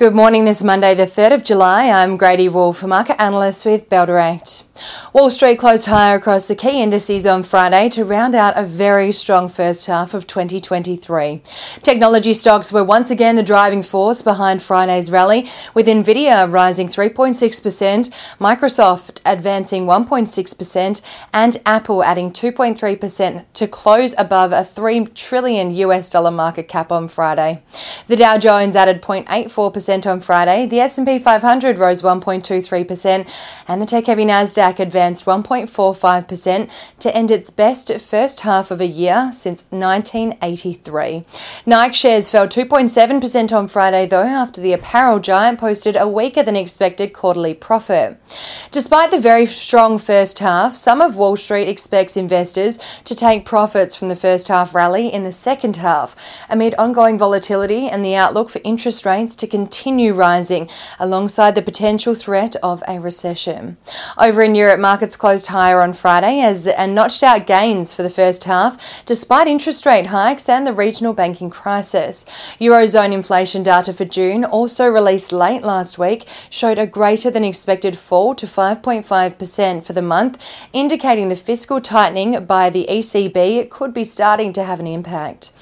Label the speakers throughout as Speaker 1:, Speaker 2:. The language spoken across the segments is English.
Speaker 1: Good morning, this Monday, the 3rd of July. I'm Grady Wolf, market analyst with Bell Direct. Wall Street closed higher across the key indices on Friday to round out a very strong first half of 2023. Technology stocks were once again the driving force behind Friday's rally, with Nvidia rising 3.6%, Microsoft advancing 1.6%, and Apple adding 2.3% to close above a 3 trillion US dollar market cap on Friday. The Dow Jones added 0.84% on Friday. The S&P 500 rose 1.23% and the tech-heavy Nasdaq advanced 1.45% to end its best first half of a year since 1983. Nike shares fell 2.7% on Friday though after the apparel giant posted a weaker than expected quarterly profit. Despite the very strong first half, some of Wall Street expects investors to take profits from the first half rally in the second half amid ongoing volatility and the outlook for interest rates to continue rising alongside the potential threat of a recession. Over in Europe, markets closed higher on Friday as and notched out gains for the first half despite interest rate hikes and the regional banking crisis. Eurozone inflation data for June, also released late last week, showed a greater than expected fall to 5.5% for the month, indicating the fiscal tightening by the ECB could be starting to have an impact.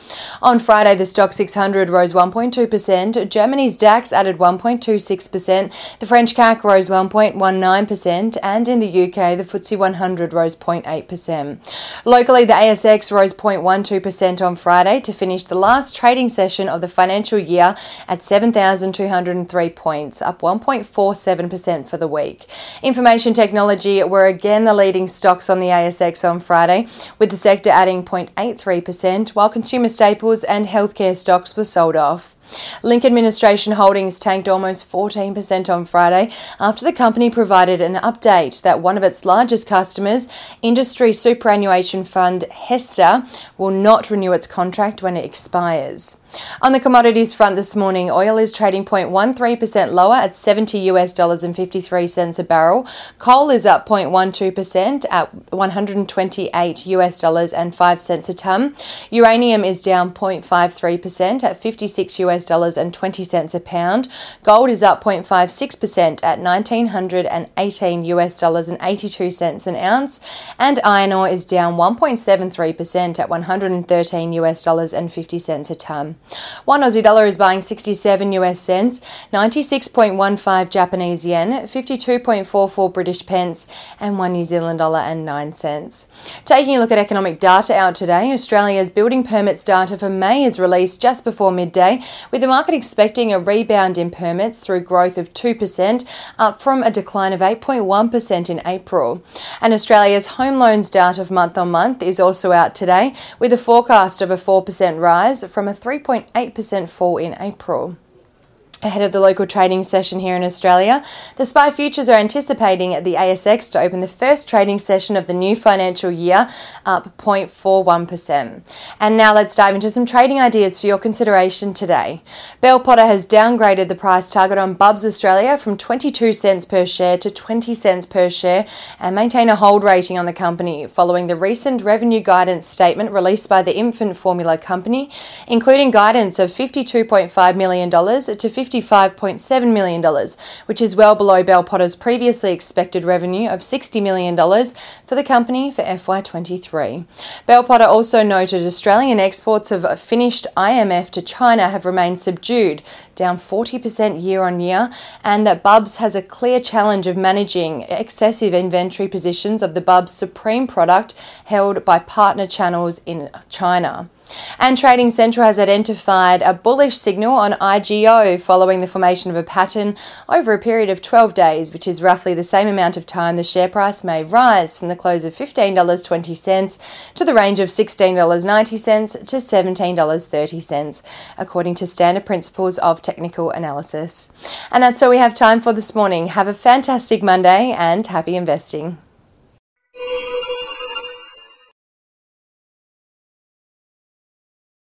Speaker 1: On Friday, the STOXX 600 rose 1.2%, Germany's DAX added 1.26%, the French CAC rose 1.19%, and in the UK, the FTSE 100 rose 0.8%. Locally, the ASX rose 0.12% on Friday to finish the last trading session of the financial year at 7,203 points, up 1.47% for the week. Information technology were again the leading stocks on the ASX on Friday, with the sector adding 0.83%, while consumer staples and healthcare stocks were sold off. Link Administration Holdings tanked almost 14% on Friday after the company provided an update that one of its largest customers, industry superannuation fund HESTA, will not renew its contract when it expires. On the commodities front this morning, oil is trading 0.13% lower at 70 US dollars and 53 cents a barrel. Coal is up 0.12% at 128 US dollars and 5 cents a ton. Uranium is down 0.53% at 56 US dollars and 20 cents a pound. Gold is up 0.56% at 1918 US dollars and 82 cents an ounce, and iron ore is down 1.73% at 113 US dollars and 50 cents a ton. One Aussie dollar is buying 67 US cents, 96.15 Japanese yen, 52.44 British pence, and 1 New Zealand dollar and 9 cents. Taking a look at economic data out today, Australia's building permits data for May is released just before midday, with the market expecting a rebound in permits through growth of 2%, up from a decline of 8.1% in April. And Australia's home loans data of month on month is also out today, with a forecast of a 4% rise from a 3. 0.8% fall in April. Ahead of the local trading session here in Australia, the SPI futures are anticipating the ASX to open the first trading session of the new financial year up 0.41%. And now let's dive into some trading ideas for your consideration today. Bell Potter has downgraded the price target on Bubs Australia from 22 cents per share to 20 cents per share and maintain a hold rating on the company following the recent revenue guidance statement released by the infant formula company, including guidance of $52.5 million to 50 $55.7 million, which is well below Bell Potter's previously expected revenue of $60 million for the company for FY23. Bell Potter also noted Australian exports of finished IMF to China have remained subdued, down 40% year on year, and that Bubs has a clear challenge of managing excessive inventory positions of the Bubs Supreme product held by partner channels in China. And Trading Central has identified a bullish signal on IGO following the formation of a pattern over a period of 12 days, which is roughly the same amount of time the share price may rise from the close of $15.20 to the range of $16.90 to $17.30, according to standard principles of technical analysis. And that's all we have time for this morning. Have a fantastic Monday and happy investing.